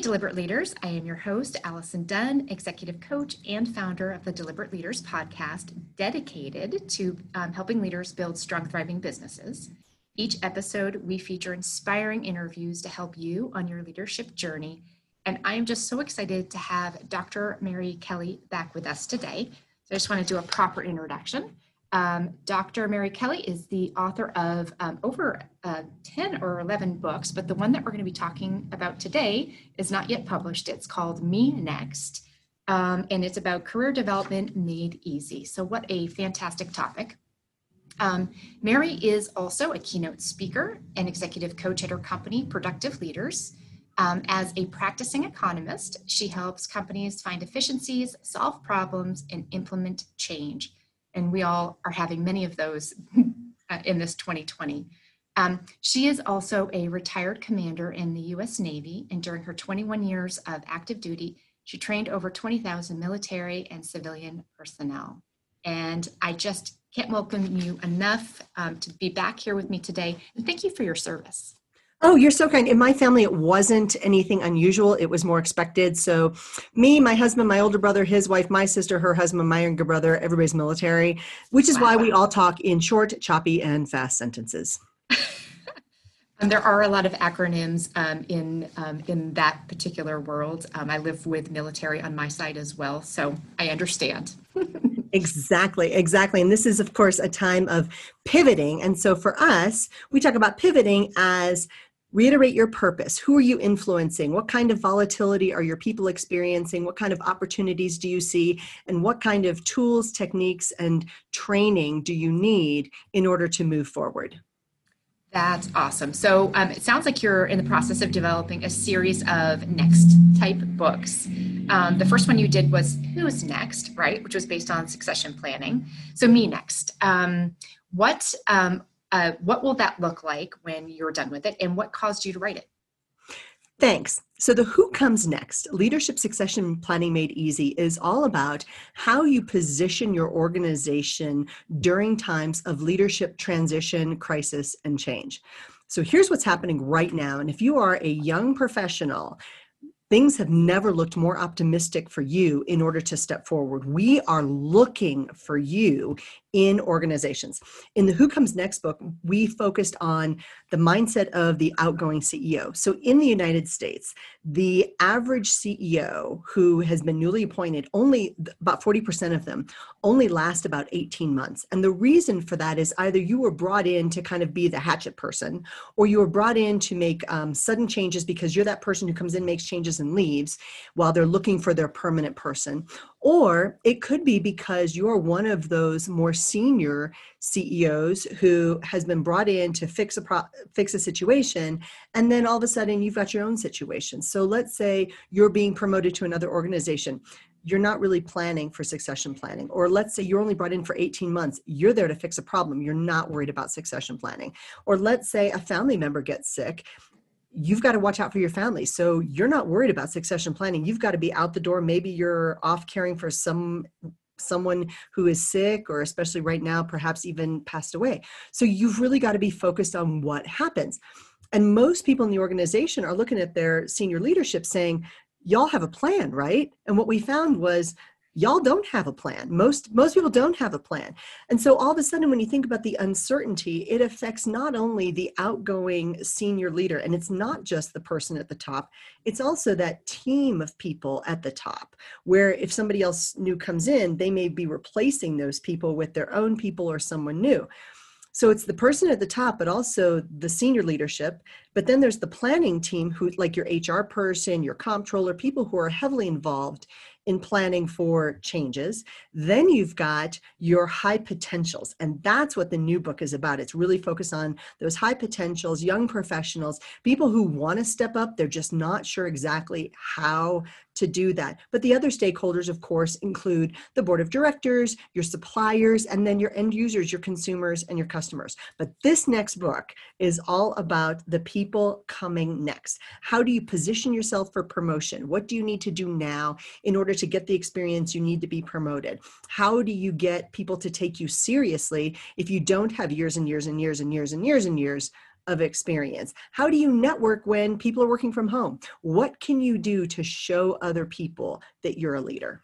Deliberate Leaders. I am your host, Allison Dunn, executive coach and founder of the Deliberate Leaders podcast, dedicated to um, helping leaders build strong, thriving businesses. Each episode, we feature inspiring interviews to help you on your leadership journey. And I am just so excited to have Dr. Mary Kelly back with us today. So I just want to do a proper introduction. Um, Dr. Mary Kelly is the author of um, over uh, 10 or 11 books, but the one that we're going to be talking about today is not yet published. It's called Me Next, um, and it's about career development made easy. So, what a fantastic topic. Um, Mary is also a keynote speaker and executive coach at her company, Productive Leaders. Um, as a practicing economist, she helps companies find efficiencies, solve problems, and implement change and we all are having many of those uh, in this 2020. Um, she is also a retired commander in the US Navy, and during her 21 years of active duty, she trained over 20,000 military and civilian personnel. And I just can't welcome you enough um, to be back here with me today. And thank you for your service. Oh, you're so kind. In my family, it wasn't anything unusual. It was more expected. So, me, my husband, my older brother, his wife, my sister, her husband, my younger brother, everybody's military, which is wow. why we all talk in short, choppy, and fast sentences. and there are a lot of acronyms um, in um, in that particular world. Um, I live with military on my side as well, so I understand. Exactly, exactly. And this is, of course, a time of pivoting. And so for us, we talk about pivoting as reiterate your purpose. Who are you influencing? What kind of volatility are your people experiencing? What kind of opportunities do you see? And what kind of tools techniques and training do you need in order to move forward? That's awesome. So um, it sounds like you're in the process of developing a series of next type books. Um, the first one you did was who's next right? Which was based on succession planning. So me next. Um, what um, uh, what will that look like when you're done with it, and what caused you to write it? Thanks. So, the Who Comes Next Leadership Succession Planning Made Easy is all about how you position your organization during times of leadership transition, crisis, and change. So, here's what's happening right now. And if you are a young professional things have never looked more optimistic for you in order to step forward. We are looking for you in organizations. In the Who Comes Next book, we focused on the mindset of the outgoing CEO. So in the United States, the average CEO who has been newly appointed, only about 40% of them, only last about 18 months. And the reason for that is either you were brought in to kind of be the hatchet person, or you were brought in to make um, sudden changes because you're that person who comes in, makes changes, and leaves while they're looking for their permanent person. Or it could be because you're one of those more senior CEOs who has been brought in to fix a pro- fix a situation and then all of a sudden you've got your own situation. So let's say you're being promoted to another organization you're not really planning for succession planning. Or let's say you're only brought in for 18 months, you're there to fix a problem, you're not worried about succession planning. Or let's say a family member gets sick you've got to watch out for your family. So you're not worried about succession planning. You've got to be out the door. Maybe you're off caring for some someone who is sick or especially right now perhaps even passed away. So you've really got to be focused on what happens. And most people in the organization are looking at their senior leadership saying, y'all have a plan, right? And what we found was y'all don't have a plan most most people don't have a plan and so all of a sudden when you think about the uncertainty it affects not only the outgoing senior leader and it's not just the person at the top it's also that team of people at the top where if somebody else new comes in they may be replacing those people with their own people or someone new so it's the person at the top, but also the senior leadership. But then there's the planning team who, like your HR person, your comptroller, people who are heavily involved in planning for changes. Then you've got your high potentials. And that's what the new book is about. It's really focused on those high potentials, young professionals, people who want to step up. They're just not sure exactly how to do that. But the other stakeholders, of course, include the board of directors, your suppliers, and then your end users, your consumers, and your customers. But this next book is all about the people coming next. How do you position yourself for promotion? What do you need to do now in order to get the experience you need to be promoted? How do you get people to take you seriously if you don't have years and years and years and years and years and years of experience? How do you network when people are working from home? What can you do to show other people that you're a leader?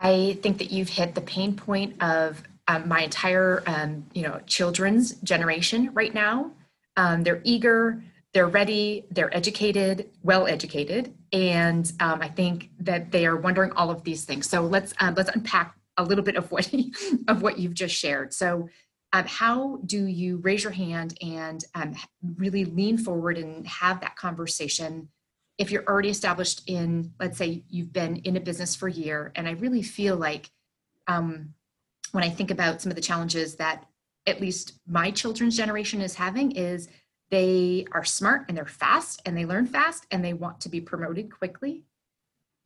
I think that you've hit the pain point of um, my entire, um, you know, children's generation right now. Um, they're eager, they're ready, they're educated, well educated, and um, I think that they are wondering all of these things. So let's uh, let's unpack a little bit of what of what you've just shared. So, um, how do you raise your hand and um, really lean forward and have that conversation? If you're already established in, let's say, you've been in a business for a year, and I really feel like um, when I think about some of the challenges that at least my children's generation is having, is they are smart and they're fast and they learn fast and they want to be promoted quickly.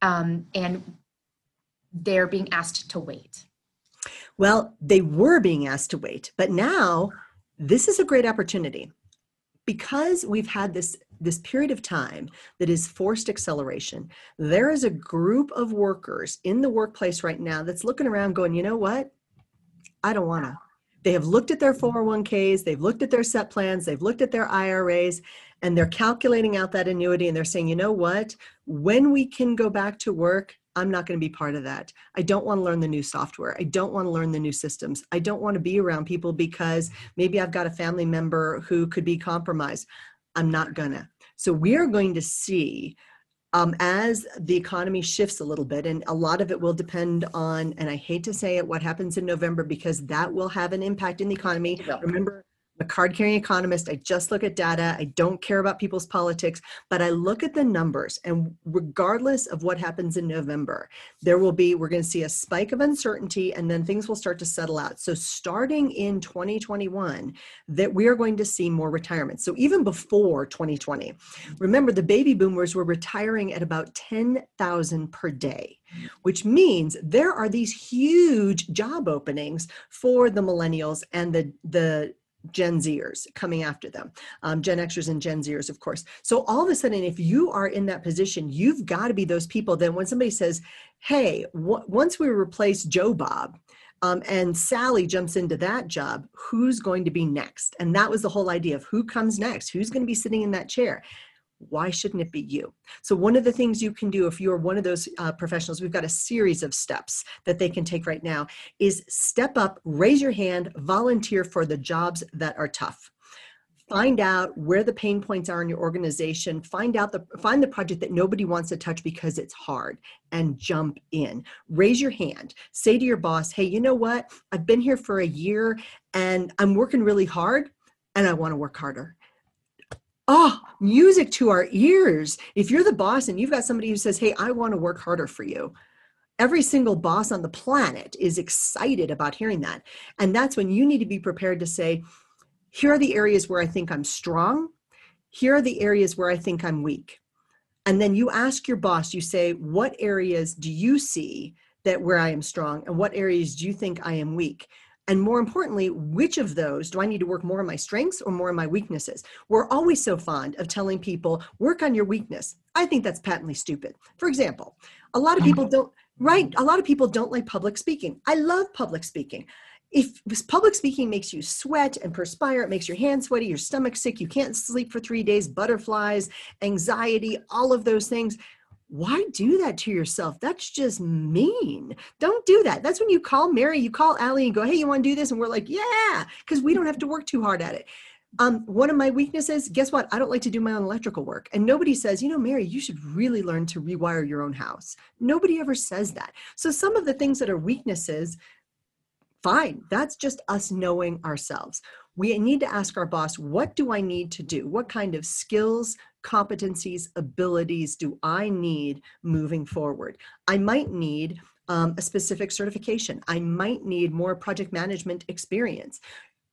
Um, and they're being asked to wait? Well, they were being asked to wait, but now this is a great opportunity. Because we've had this this period of time that is forced acceleration there is a group of workers in the workplace right now that's looking around going you know what? I don't want to they have looked at their 401ks they've looked at their set plans they've looked at their iras and they're calculating out that annuity and they're saying you know what? When we can go back to work I'm not going to be part of that. I don't want to learn the new software. I don't want to learn the new systems. I don't want to be around people because maybe I've got a family member who could be compromised. I'm not gonna. So we are going to see um, as the economy shifts a little bit, and a lot of it will depend on, and I hate to say it, what happens in November because that will have an impact in the economy. Remember, a card carrying economist. I just look at data. I don't care about people's politics, but I look at the numbers. And regardless of what happens in November, there will be, we're going to see a spike of uncertainty and then things will start to settle out. So, starting in 2021, that we are going to see more retirement. So, even before 2020, remember the baby boomers were retiring at about 10,000 per day which means there are these huge job openings for the millennials and the the Gen Zers coming after them, um, Gen Xers and Gen Zers, of course. So all of a sudden, if you are in that position, you've got to be those people. Then when somebody says, "Hey, w- once we replace Joe Bob," um, and Sally jumps into that job, who's going to be next? And that was the whole idea of who comes next, who's going to be sitting in that chair why shouldn't it be you? So one of the things you can do if you're one of those uh, professionals we've got a series of steps that they can take right now is step up raise your hand volunteer for the jobs that are tough. Find out where the pain points are in your organization. Find out the find the project that nobody wants to touch because it's hard and jump in. Raise your hand. Say to your boss hey you know what? I've been here for a year and i'm working really hard and i want to work harder oh, music to our ears. If you're the boss and you've got somebody who says, hey, I want to work harder for you, every single boss on the planet is excited about hearing that. And that's when you need to be prepared to say, here are the areas where I think I'm strong. Here are the areas where I think I'm weak. And then you ask your boss, you say, what areas do you see that where I am strong? And what areas do you think I am weak? And more importantly, which of those do I need to work more on my strengths or more on my weaknesses? We're always so fond of telling people, work on your weakness. I think that's patently stupid. For example, a lot of people mm-hmm. don't, right? A lot of people don't like public speaking. I love public speaking. If public speaking makes you sweat and perspire, it makes your hands sweaty, your stomach sick, you can't sleep for three days, butterflies, anxiety, all of those things why do that to yourself? That's just mean. Don't do that. That's when you call Mary, you call Allie and go, hey, you want to do this? And we're like, yeah, because we don't have to work too hard at it. Um, one of my weaknesses, guess what? I don't like to do my own electrical work. And nobody says, you know, Mary, you should really learn to rewire your own house. Nobody ever says that. So some of the things that are weaknesses, fine. That's just us knowing ourselves. We need to ask our boss, what do I need to do? What kind of skills, competencies, abilities do I need moving forward? I might need um, a specific certification. I might need more project management experience.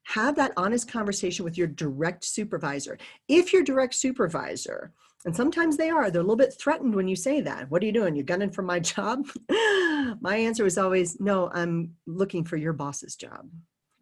Have that honest conversation with your direct supervisor. If your direct supervisor, and sometimes they are, they're a little bit threatened when you say that. What are you doing? You're gunning for my job? my answer was always, no, I'm looking for your boss's job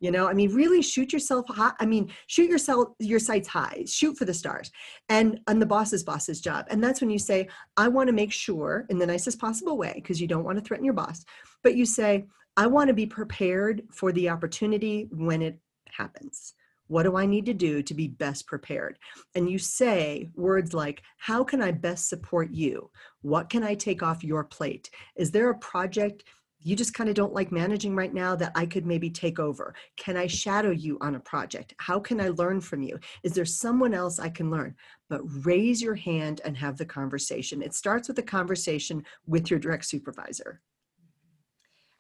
you know i mean really shoot yourself high i mean shoot yourself your sights high shoot for the stars and on the boss's boss's job and that's when you say i want to make sure in the nicest possible way because you don't want to threaten your boss but you say i want to be prepared for the opportunity when it happens What do I need to do to be best prepared? And you say words like, How can I best support you? What can I take off your plate? Is there a project? You just kind of don't like managing right now that I could maybe take over? Can I shadow you on a project? How can I learn from you? Is there someone else I can learn? But raise your hand and have the conversation. It starts with a conversation with your direct supervisor.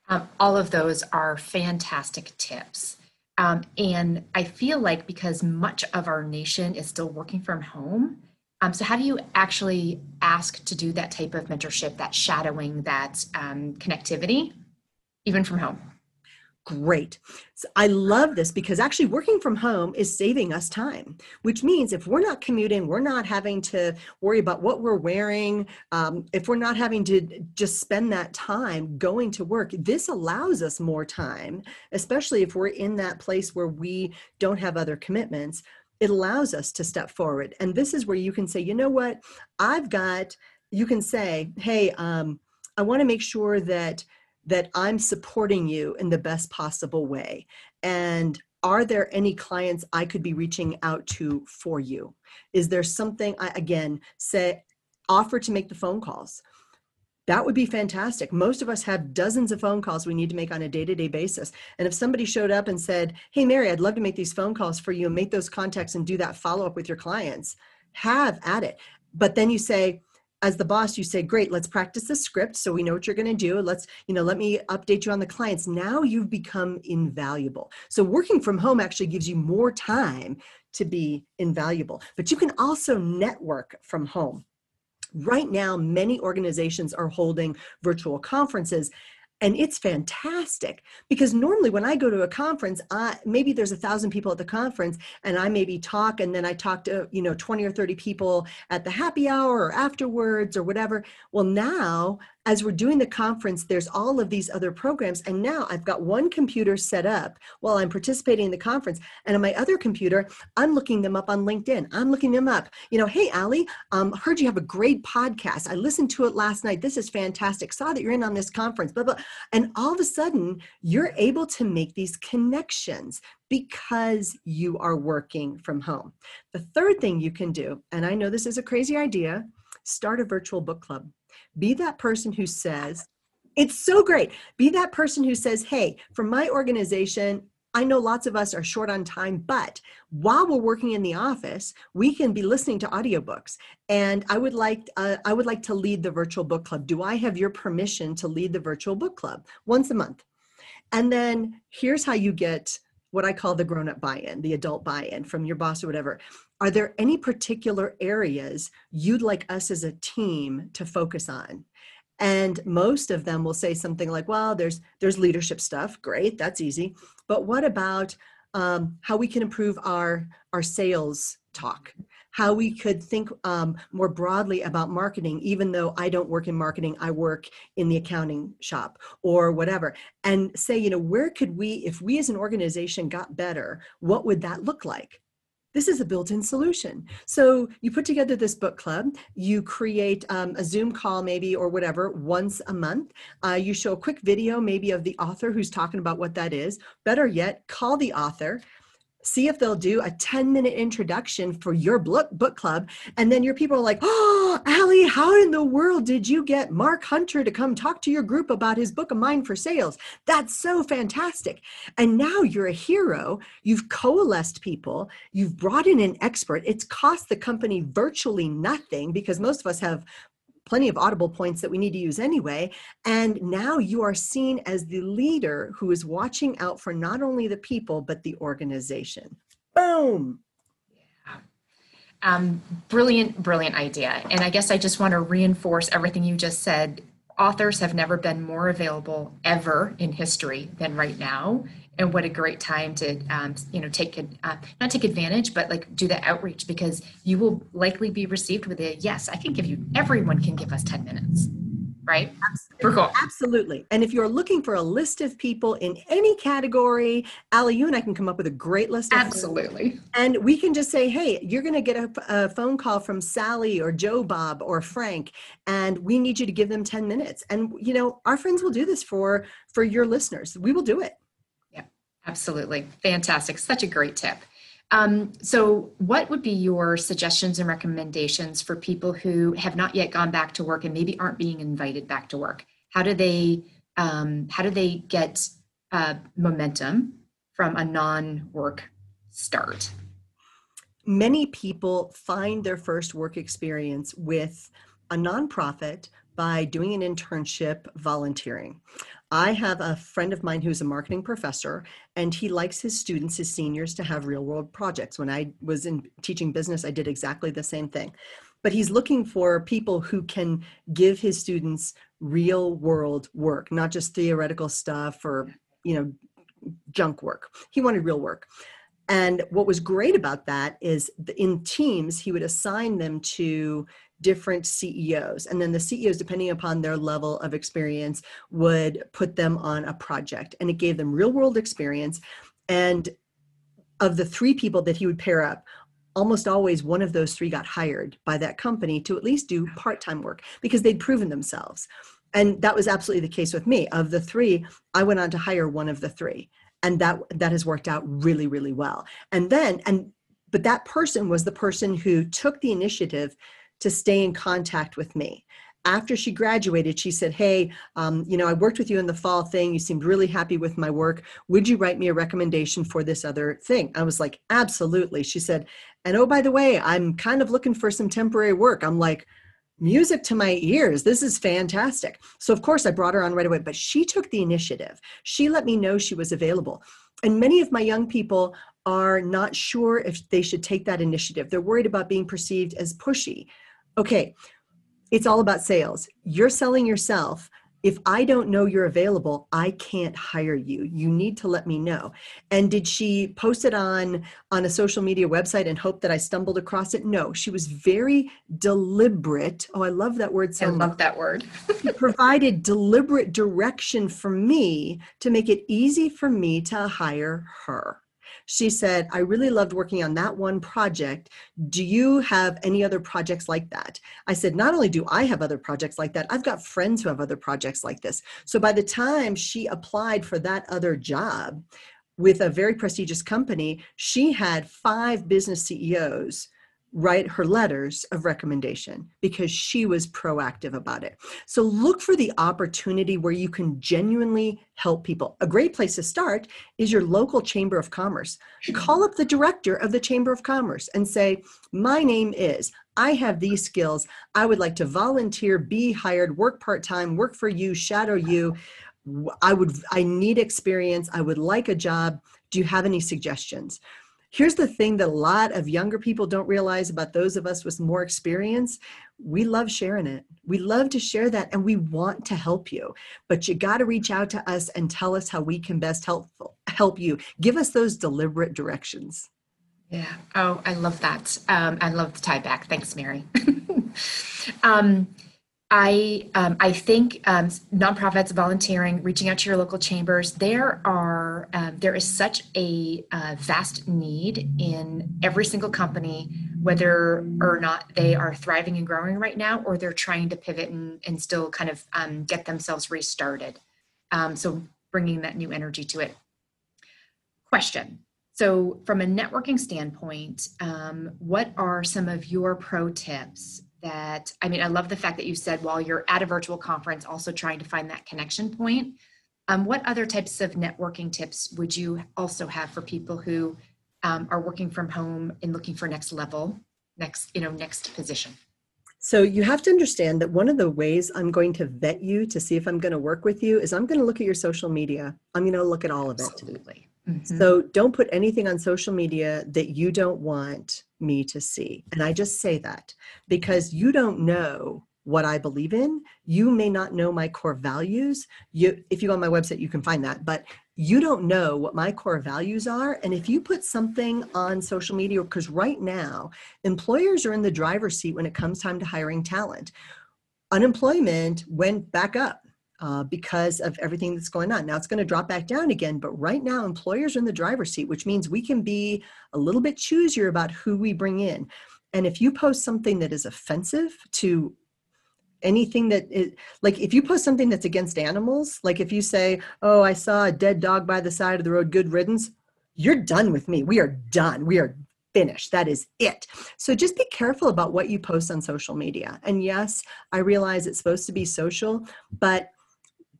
Um, all of those are fantastic tips. Um, and I feel like because much of our nation is still working from home, um, so how do you actually ask to do that type of mentorship, that shadowing, that um, connectivity, even from home? Great. So I love this because actually working from home is saving us time, which means if we're not commuting, we're not having to worry about what we're wearing, um, if we're not having to just spend that time going to work, this allows us more time, especially if we're in that place where we don't have other commitments it allows us to step forward. And this is where you can say, you know what, I've got, you can say, hey, um, I want to make sure that that I'm supporting you in the best possible way. And are there any clients I could be reaching out to for you? Is there something I again say offer to make the phone calls? That would be fantastic. Most of us have dozens of phone calls we need to make on a day to day basis. And if somebody showed up and said, Hey, Mary, I'd love to make these phone calls for you and make those contacts and do that follow up with your clients, have at it. But then you say, as the boss you say great let's practice the script so we know what you're going to do let's you know let me update you on the clients now you've become invaluable so working from home actually gives you more time to be invaluable but you can also network from home Right now, many organizations are holding virtual conferences and it's fantastic because normally when i go to a conference I, maybe there's a thousand people at the conference and i maybe talk and then i talk to you know 20 or 30 people at the happy hour or afterwards or whatever. Well now as we're doing the conference, there's all of these other programs. And now I've got one computer set up while I'm participating in the conference. And on my other computer, I'm looking them up on LinkedIn. I'm looking them up. You know, hey, Ali, um, heard you have a great podcast. I listened to it last night. This is fantastic. Saw that you're in on this conference, blah, blah. And all of a sudden, you're able to make these connections because you are working from home. The third thing you can do, and I know this is a crazy idea, start a virtual book club be that person who says, it's so great. Be that person who says, hey, for my organization, I know lots of us are short on time, but while we're working in the office, we can be listening to audiobooks. And I would like uh, I would like to lead the virtual book club. Do I have your permission to lead the virtual book club once a month? And then here's how you get what I call the grown up buy in, the adult buy in from your boss or whatever. Are there any particular areas you'd like us as a team to focus on? And most of them will say something like, well, there's there's leadership stuff. Great, that's easy. But what about um, how we can improve our our sales talk? How we could think um, more broadly about marketing, even though I don't work in marketing, I work in the accounting shop or whatever, and say, you know, where could we, if we as an organization got better, what would that look like? This is a built-in solution. So you put together this book club you create um, a zoom call maybe or whatever once a month. Uh, you show a quick video maybe of the author who's talking about what that is. Better yet call the author see if they'll do a 10 minute introduction for your book, book club. And then your people are like, oh, Ali, how in the world did you get Mark Hunter to come talk to your group about his book of Mind for Sales? That's so fantastic. And now you're a hero. You've coalesced people, you've brought in an expert. It's cost the company virtually nothing because most of us have plenty of audible points that we need to use anyway. And now you are seen as the leader who is watching out for not only the people, but the organization. Boom. Yeah. Um, brilliant, brilliant idea. And I guess I just want to reinforce everything you just said. Authors have never been more available ever in history than right now and what a great time to um, you know take uh, not take advantage but like do the outreach because you will likely be received with a yes i can give you everyone can give us 10 minutes right? Absolutely. Cool. absolutely. And if you're looking for a list of people in any category ali you and i can come up with a great list absolutely. And we can just say hey you're going to get a, a phone call from sally or joe bob or frank and we need you to give them 10 minutes. And you know our friends will do this for for your listeners. We will do it Absolutely. Fantastic. Such a great tip. Um, so, what would be your suggestions and recommendations for people who have not yet gone back to work and maybe aren't being invited back to work? How do they um, how do they get uh, momentum from a non-work start? Many people find their first work experience with a nonprofit by doing an internship volunteering. I have a friend of mine who's a marketing professor, and he likes his students, his seniors, to have real world projects. When I was in teaching business, I did exactly the same thing. But he's looking for people who can give his students real world work, not just theoretical stuff or, you know, junk work. He wanted real work. And what was great about that is in teams, he would assign them to different CEOs. And then the CEOs, depending upon their level of experience, would put them on a project. And it gave them real world experience. And of the three people that he would pair up, almost always one of those three got hired by that company to at least do part time work because they'd proven themselves. And that was absolutely the case with me. Of the three, I went on to hire one of the three and that that has worked out really really well and then and but that person was the person who took the initiative to stay in contact with me after she graduated she said hey um, you know i worked with you in the fall thing you seemed really happy with my work would you write me a recommendation for this other thing i was like absolutely she said and oh by the way i'm kind of looking for some temporary work i'm like music to my ears. This is fantastic. So, of course, I brought her on right away, but she took the initiative. She let me know she was available. And many of my young people are not sure if they should take that initiative. They're worried about being perceived as pushy. Okay, it's all about sales. You're selling yourself if I don't know you're available, I can't hire you. You need to let me know. And did she post it on on a social media website and hope that I stumbled across it? No, she was very deliberate. Oh, I love that word so I much. love that word. she provided deliberate direction for me to make it easy for me to hire her she said, I really loved working on that one project. Do you have any other projects like that? I said, Not only do I have other projects like that, I've got friends who have other projects like this. So by the time she applied for that other job with a very prestigious company, she had five business CEOs write her letters of recommendation because she was proactive about it. So look for the opportunity where you can genuinely help people. A great place to start is your local chamber of commerce. Call up the director of the chamber of commerce and say, "My name is I have these skills. I would like to volunteer, be hired, work part-time, work for you, shadow you. I would I need experience. I would like a job. Do you have any suggestions?" Here's the thing that a lot of younger people don't realize about those of us with more experience. We love sharing it. We love to share that and we want to help you. But you got to reach out to us and tell us how we can best help help you. Give us those deliberate directions. Yeah. Oh, I love that. Um, I love the tie back. Thanks, Mary. um, I um, I think um, nonprofits, volunteering, reaching out to your local chambers. There are um, there is such a uh, vast need in every single company, whether or not they are thriving and growing right now, or they're trying to pivot and, and still kind of um, get themselves restarted. Um, so bringing that new energy to it. Question. So, from a networking standpoint, um, what are some of your pro tips that i mean i love the fact that you said while you're at a virtual conference also trying to find that connection point. Um, what other types of networking tips would you also have for people who um, are working from home and looking for next level next you know next position? So you have to understand that one of the ways i'm going to vet you to see if i'm going to work with you is i'm going to look at your social media. I'm going to look at all of it. Absolutely. Mm-hmm. so don't put anything on social media that you don't want me to see. And I just say that because you don't know what I believe in. You may not know my core values. You if you go on my website you can find that, but you don't know what my core values are and if you put something on social media because right now employers are in the driver's seat when it comes time to hiring talent. Unemployment went back up uh, because of everything that's going on. Now it's going to drop back down again, but right now employers are in the driver's seat, which means we can be a little bit choosier about who we bring in. And if you post something that is offensive to anything that is like if you post something that's against animals, like if you say, "Oh, I saw a dead dog by the side of the road, good riddance," you're done with me. We are done. We are finished. That is it. So just be careful about what you post on social media. And yes, I realize it's supposed to be social, but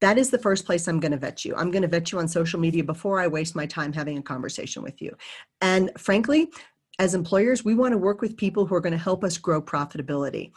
that is the first place I'm going to vet you. I'm going to vet you on social media before I waste my time having a conversation with you. And frankly, as employers, we want to work with people who are going to help us grow profitability.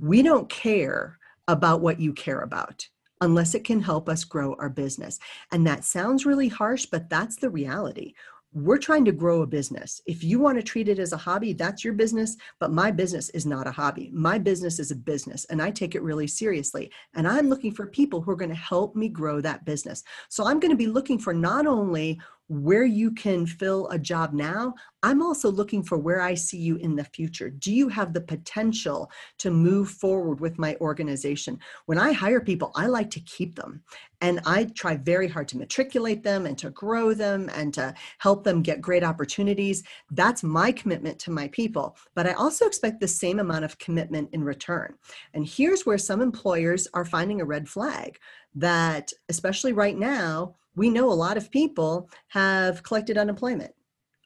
We don't care about what you care about unless it can help us grow our business. And that sounds really harsh, but that's the reality we're trying to grow a business. If you want to treat it as a hobby, that's your business, but my business is not a hobby. My business is a business and I take it really seriously. And I'm looking for people who are going to help me grow that business. So I'm going to be looking for not only where you can fill a job now, I'm also looking for where I see you in the future. Do you have the potential to move forward with my organization? When I hire people, I like to keep them. And I try very hard to matriculate them and to grow them and to help them get great opportunities. That's my commitment to my people. But I also expect the same amount of commitment in return. And here's where some employers are finding a red flag that, especially right now, we know a lot of people have collected unemployment.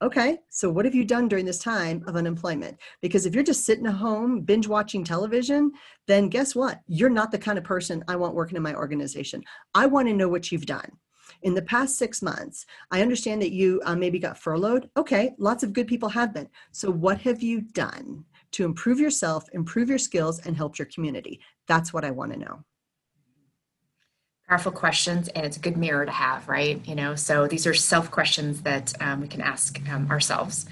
Okay, so what have you done during this time of unemployment? Because if you're just sitting at home binge watching television, then guess what? You're not the kind of person I want working in my organization. I want to know what you've done. In the past six months, I understand that you uh, maybe got furloughed. Okay, lots of good people have been. So, what have you done to improve yourself, improve your skills, and help your community? That's what I want to know powerful questions and it's a good mirror to have right? You know so these are self questions that um, we can ask um, ourselves.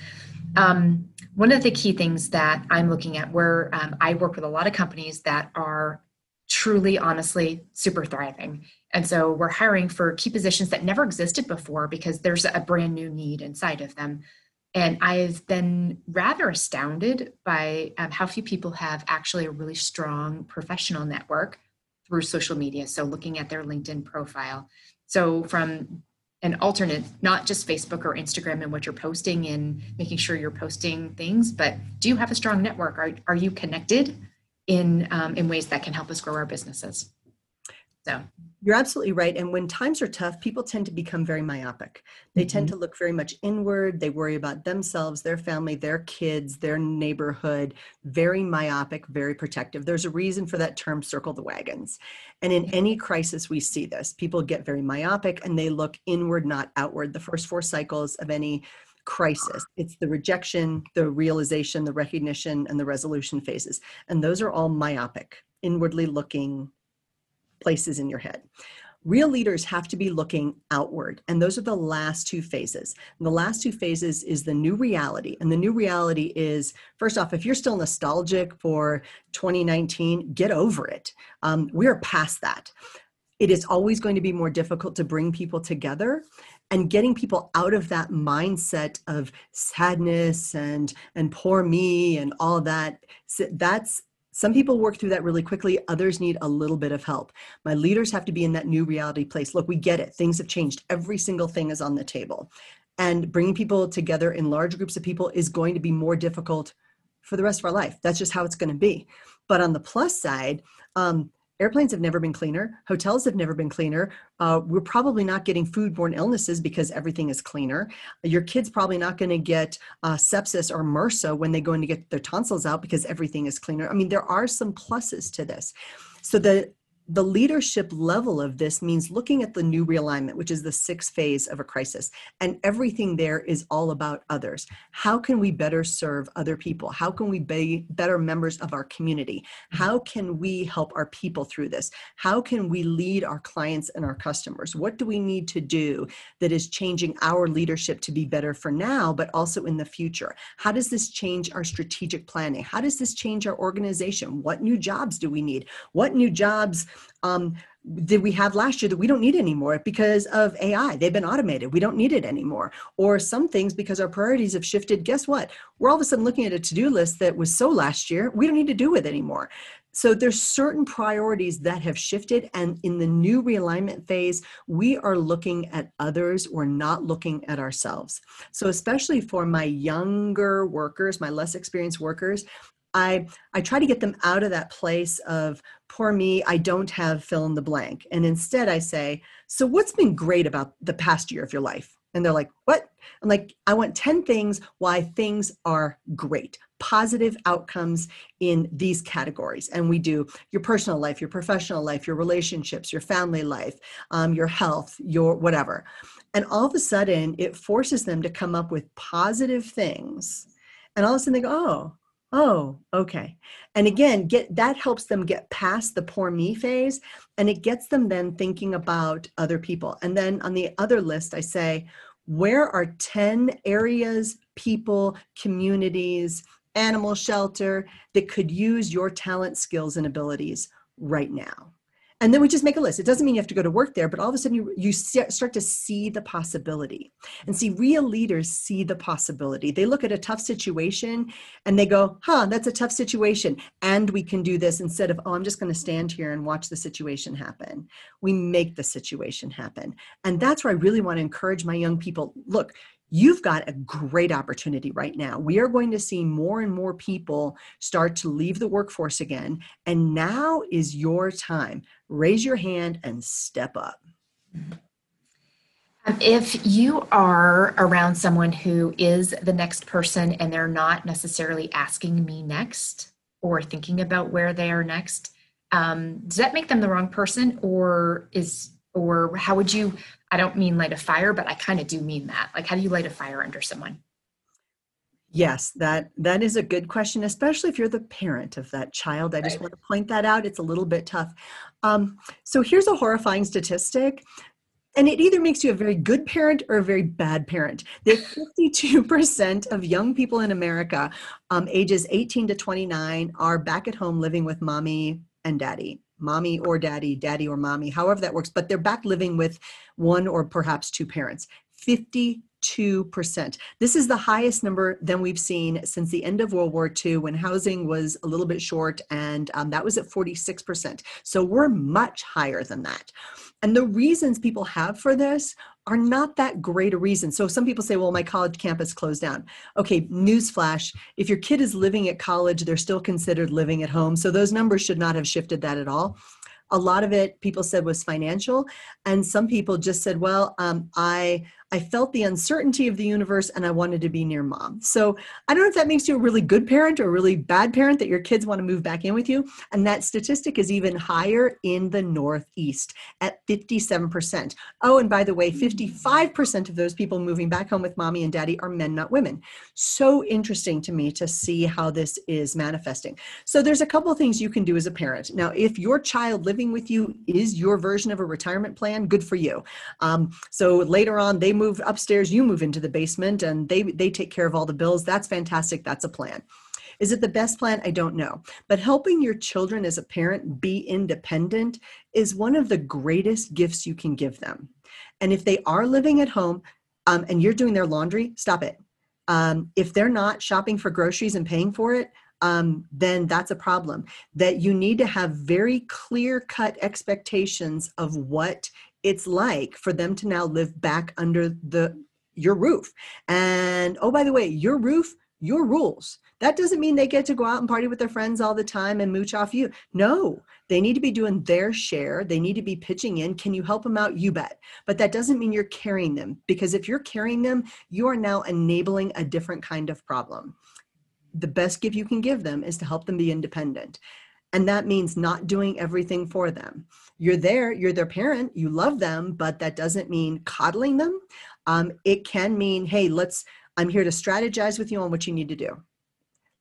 Um, one of the key things that i'm looking at where um, i work with a lot of companies that are truly honestly super thriving. And so we're hiring for key positions that never existed before because there's a brand new need inside of them. And I've been rather astounded by um, how few people have actually a really strong professional network through social media. So looking at their LinkedIn profile. So from an alternate, not just Facebook or Instagram and what you're posting and making sure you're posting things, but do you have a strong network? Are, are you connected in, um, in ways that can help us grow our businesses? So you're absolutely right. And when times are tough, people tend to become very myopic. They mm-hmm. tend to look very much inward. They worry about themselves, their family, their kids, their neighborhood, very myopic, very protective. There's a reason for that term, circle the wagons. And in any crisis, we see this. People get very myopic and they look inward, not outward. The first four cycles of any crisis. It's the rejection, the realization, the recognition, and the resolution phases. And those are all myopic, inwardly looking, places in your head. Real leaders have to be looking outward, and those are the last two phases. And the last two phases is the new reality. And the new reality is first off, if you're still nostalgic for 2019, get over it. Um, we are past that. It is always going to be more difficult to bring people together and getting people out of that mindset of sadness and and poor me and all that that's some people work through that really quickly, others need a little bit of help. My leaders have to be in that new reality place. Look, we get it. Things have changed. Every single thing is on the table. And bringing people together in large groups of people is going to be more difficult for the rest of our life. That's just how it's going to be. But on the plus side, um, airplanes have never been cleaner. Hotels have never been cleaner. Uh, we're probably not getting foodborne illnesses because everything is cleaner. Your kids probably not going to get uh, sepsis or mrsa when they go in to get their tonsils out because everything is cleaner. I mean there are some pluses to this. So the the leadership level of this means looking at the new realignment, which is the sixth phase of a crisis. And everything there is all about others. How can we better serve other people? How can we be better members of our community? Mm-hmm. How can we help our people through this? How can we lead our clients and our customers? What do we need to do that is changing our leadership to be better for now, but also in the future? How does this change our strategic planning? How does this change our organization? What new jobs do we need? What new jobs? Um, did we have last year that we don't need anymore because of AI? They've been automated. We don't need it anymore. Or some things because our priorities have shifted. Guess what? We're all of a sudden looking at a to do list that was so last year, we don't need to do it anymore. So there's certain priorities that have shifted. And in the new realignment phase, we are looking at others. We're not looking at ourselves. So, especially for my younger workers, my less experienced workers, I I try to get them out of that place of poor me, I don't have fill in the blank. And instead I say, so what's been great about the past year of your life? And they're like, what? I'm like, I want 10 things why things are great, positive outcomes in these categories. And we do your personal life, your professional life, your relationships, your family life, um, your health, your whatever. And all of a sudden, it forces them to come up with positive things. And all of a sudden, they go, oh, oh okay. And again get that helps them get past the poor me phase and it gets them then thinking about other people. And then on the other list i say where are 10 areas people communities animal shelter that could use your talent skills and abilities right now and then we just make a list it doesn't mean you have to go to work there but all of a sudden you, you start to see the possibility and see real leaders see the possibility they look at a tough situation and they go huh that's a tough situation and we can do this instead of oh i'm just going to stand here and watch the situation happen we make the situation happen and that's where i really want to encourage my young people look you've got a great opportunity right now. We are going to see more and more people start to leave the workforce again. And now is your time. Raise your hand and step up. Um, if you are around someone who is the next person and they're not necessarily asking me next or thinking about where they are next, um, does that make them the wrong person? Or is or how would you i don't mean light a fire but i kind of do mean that. Like how do you light a fire under someone yes that that is a good question especially if you're the parent of that child i just want to point that out it's a little bit tough um, so here's a horrifying statistic and it either makes you a very good parent or a very bad parent. That 52% of young people in America, um, ages 18 to 29, are back at home living with mommy and daddy mommy or daddy, daddy or mommy, however that works, but they're back living with one or perhaps two parents. 52%. This is the highest number than we've seen since the end of World War II when housing was a little bit short, and um, that was at 46%. So we're much higher than that. And the reasons people have for this are not that great a reason. So some people say, well, my college campus closed down. Okay, newsflash if your kid is living at college, they're still considered living at home. So those numbers should not have shifted that at all a lot of it people said was financial and some people just said well um, i i felt the uncertainty of the universe and i wanted to be near mom. So i don't know if that makes you a really good parent or a really bad parent that your kids want to move back in with you and that statistic is even higher in the northeast at 57% oh and by the way 55% of those people moving back home with mommy and daddy are men not women. So interesting to me to see how this is manifesting. So there's a couple of things you can do as a parent. Now if your child living with you is your version of a retirement plan, good for you. Um, so later on, they move upstairs, you move into the basement, and they they take care of all the bills. That's fantastic. That's a plan. Is it the best plan? I don't know. But helping your children as a parent be independent is one of the greatest gifts you can give them. And if they are living at home um, and you're doing their laundry, stop it. Um, if they're not shopping for groceries and paying for it, um, then that's a problem. That you need to have very clear cut expectations of what it's like for them to now live back under the your roof. And oh, by the way, your roof, your rules. That doesn't mean they get to go out and party with their friends all the time and mooch off you. No, they need to be doing their share. They need to be pitching in. Can you help them out? You bet. But that doesn't mean you're carrying them because if you're carrying them, you are now enabling a different kind of problem the best gift you can give them is to help them be independent. And that means not doing everything for them. You're there, you're their parent, you love them, but that doesn't mean coddling them. Um, it can mean, hey, let's, I'm here to strategize with you on what you need to do.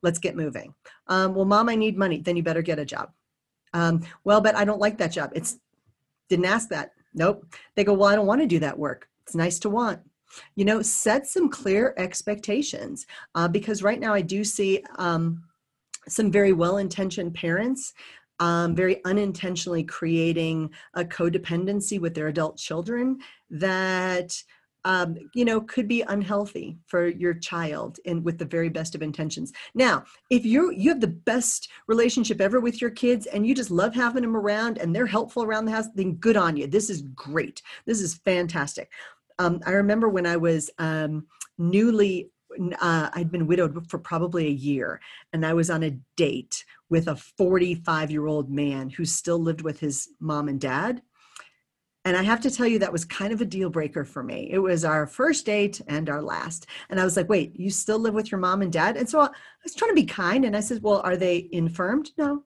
Let's get moving. Um, well, mom, I need money. Then you better get a job. Um, well, but I don't like that job. It's didn't ask that. Nope. They go, well, I don't want to do that work. It's nice to want you know set some clear expectations uh, because right now i do see um, some very well-intentioned parents um, very unintentionally creating a codependency with their adult children that um, you know could be unhealthy for your child and with the very best of intentions. Now if you you have the best relationship ever with your kids and you just love having them around and they're helpful around the house then good on you. This is great. This is fantastic. Um, I remember when I was um, newly, uh, I'd been widowed for probably a year, and I was on a date with a 45 year old man who still lived with his mom and dad. And I have to tell you, that was kind of a deal breaker for me. It was our first date and our last. And I was like, wait, you still live with your mom and dad? And so I was trying to be kind. And I said, well, are they infirmed? No.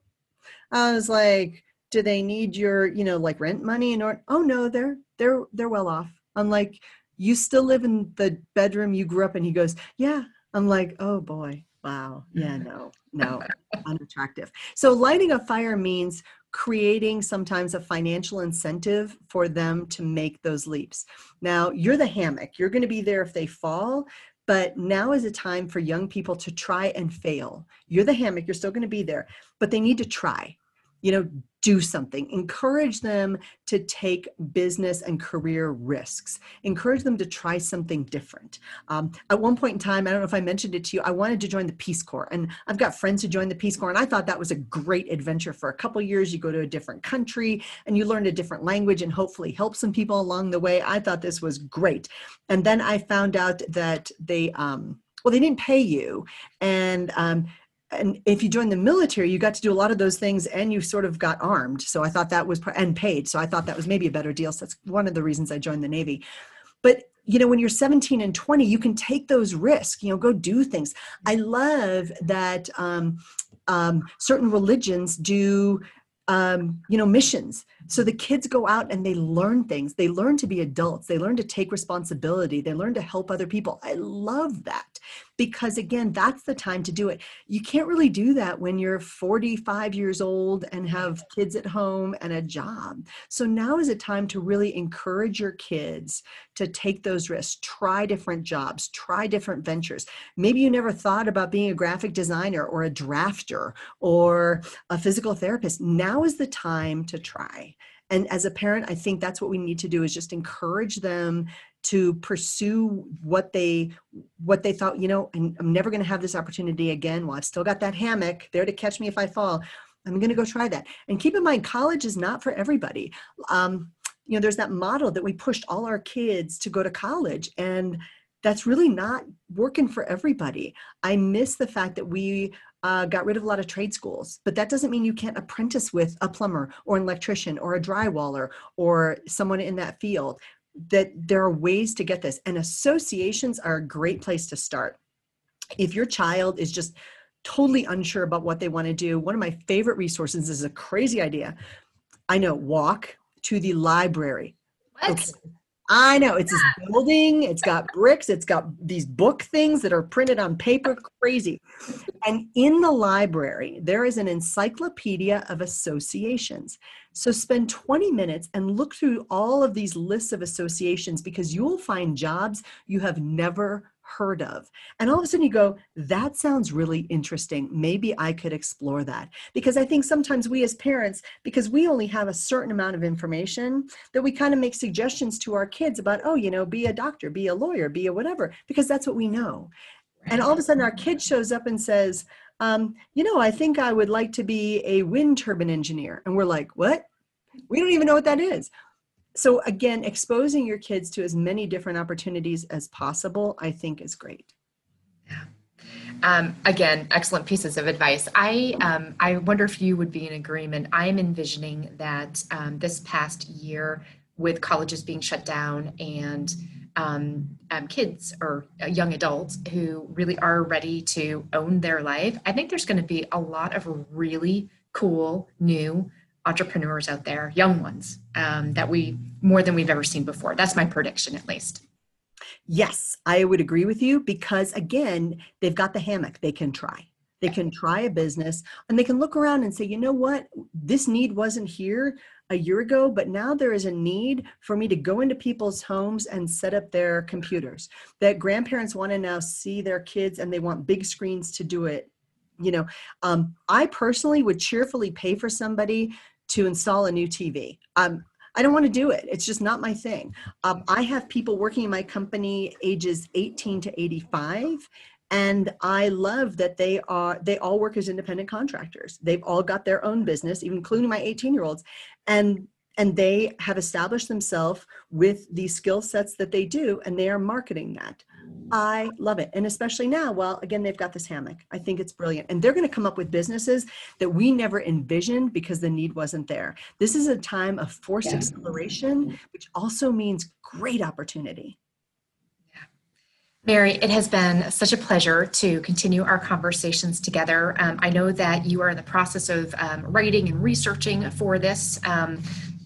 I was like, do they need your, you know, like rent money? And or, oh no, they're, they're, they're well off. I'm like, you still live in the bedroom you grew up in? He goes, yeah. I'm like, oh boy, wow. Yeah, no, no, unattractive. So lighting a fire means creating sometimes a financial incentive for them to make those leaps. Now, you're the hammock. You're going to be there if they fall, but now is a time for young people to try and fail. You're the hammock, you're still going to be there, but they need to try. You know, do something. Encourage them to take business and career risks. Encourage them to try something different. Um, at one point in time, I don't know if I mentioned it to you, I wanted to join the Peace Corps. And I've got friends who joined the Peace Corps, and I thought that was a great adventure for a couple years. You go to a different country and you learn a different language and hopefully help some people along the way. I thought this was great. And then I found out that they, um, well, they didn't pay you. And um, and if you join the military you got to do a lot of those things and you sort of got armed. So i thought that was and paid. So i thought that was maybe a better deal. So that's one of the reasons i joined the navy. But you know when you're 17 and 20 you can take those risks you know go do things. I love that um, um, certain religions do um, you know missions so the kids go out and they learn things. They learn to be adults. They learn to take responsibility. They learn to help other people. I love that because again that's the time to do it. You can't really do that when you're 45 years old and have kids at home and a job. So now is a time to really encourage your kids to take those risks try different jobs try different ventures. Maybe you never thought about being a graphic designer or a drafter or a physical therapist. Now is the time to try and as a parent i think that's what we need to do is just encourage them to pursue what they what they thought you know i'm never going to have this opportunity again. Well i've still got that hammock there to catch me if i fall. I'm going to go try that. And keep in mind college is not for everybody. Um, you know there's that model that we pushed all our kids to go to college and that's really not working for everybody. I miss the fact that we uh, got rid of a lot of trade schools, but that doesn't mean you can't apprentice with a plumber or an electrician or a drywaller or someone in that field. That there are ways to get this and associations are a great place to start. If your child is just totally unsure about what they want to do one of my favorite resources is a crazy idea. I know walk to the library. What? Okay. I know it's this building, it's got bricks, it's got these book things that are printed on paper, crazy. And in the library, there is an encyclopedia of associations. So spend 20 minutes and look through all of these lists of associations because you'll find jobs you have never heard of. And all of a sudden you go, that sounds really interesting. Maybe I could explore that. Because I think sometimes we as parents, because we only have a certain amount of information, that we kind of make suggestions to our kids about, oh, you know, be a doctor, be a lawyer, be a whatever, because that's what we know. And all of a sudden our kid shows up and says, um, you know, I think I would like to be a wind turbine engineer. And we're like, what? We don't even know what that is so again exposing your kids to as many different opportunities as possible i think is great. Yeah. Um, again excellent pieces of advice. I um, i wonder if you would be in agreement. I'm envisioning that um, this past year with colleges being shut down and um, um, kids or uh, young adults who really are ready to own their life i think there's going to be a lot of really cool new entrepreneurs out there, young ones, um, that we more than we've ever seen before. That's my prediction, at least. Yes, I would agree with you because again, they've got the hammock. They can try. They can try a business and they can look around and say, you know what, this need wasn't here a year ago, but now there is a need for me to go into people's homes and set up their computers. That grandparents want to now see their kids and they want big screens to do it you know um, i personally would cheerfully pay for somebody to install a new TV. Um, I don't want to do it. It's just not my thing. Um, I have people working in my company ages 18 to 85 and i love that they are they all work as independent contractors they've all got their own business including my 18 year olds and and they have established themselves with the skill sets that they do and they are marketing that i love it and especially now well again they've got this hammock i think it's brilliant and they're going to come up with businesses that we never envisioned because the need wasn't there this is a time of forced Yeah. acceleration which also means great opportunity Mary, it has been such a pleasure to continue our conversations together. Um, I know that you are in the process of um, writing and researching for this. Um,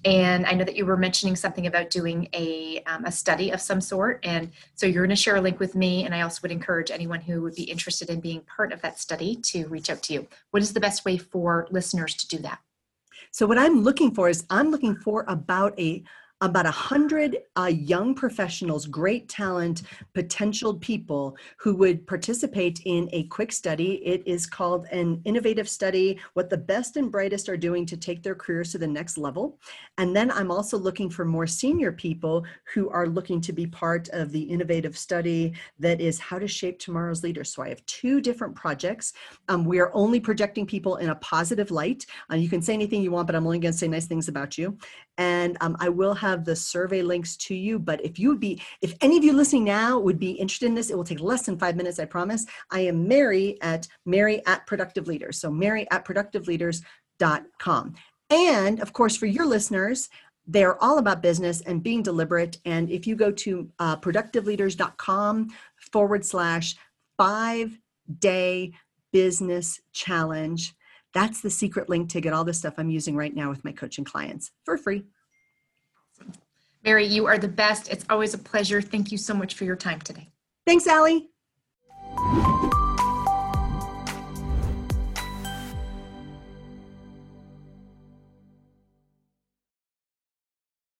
and I know that you were mentioning something about doing a, um, a study of some sort. And so you're going to share a link with me. And I also would encourage anyone who would be interested in being part of that study to reach out to you. What is the best way for listeners to do that? So what I'm looking for is I'm looking for about a about a hundred uh, young professionals, great talent, potential people who would participate in a quick study. It is called an innovative study, what the best and brightest are doing to take their careers to the next level. And then I'm also looking for more senior people who are looking to be part of the innovative study that is how to shape tomorrow's leaders. So I have two different projects. Um, we are only projecting people in a positive light. Uh, you can say anything you want, but I'm only going to say nice things about you. And um, I will have the survey links to you. But if you would be, if any of you listening now would be interested in this, it will take less than five minutes, I promise. I am Mary at Mary at Productive Leaders. So Mary at productiveleaders.com. And of course, for your listeners, they're all about business and being deliberate. And if you go to uh, productiveleaders.com forward slash five day business challenge, that's the secret link to get all the stuff I'm using right now with my coaching clients for free. Mary, you are the best. It's always a pleasure. Thank you so much for your time today. Thanks, Allie.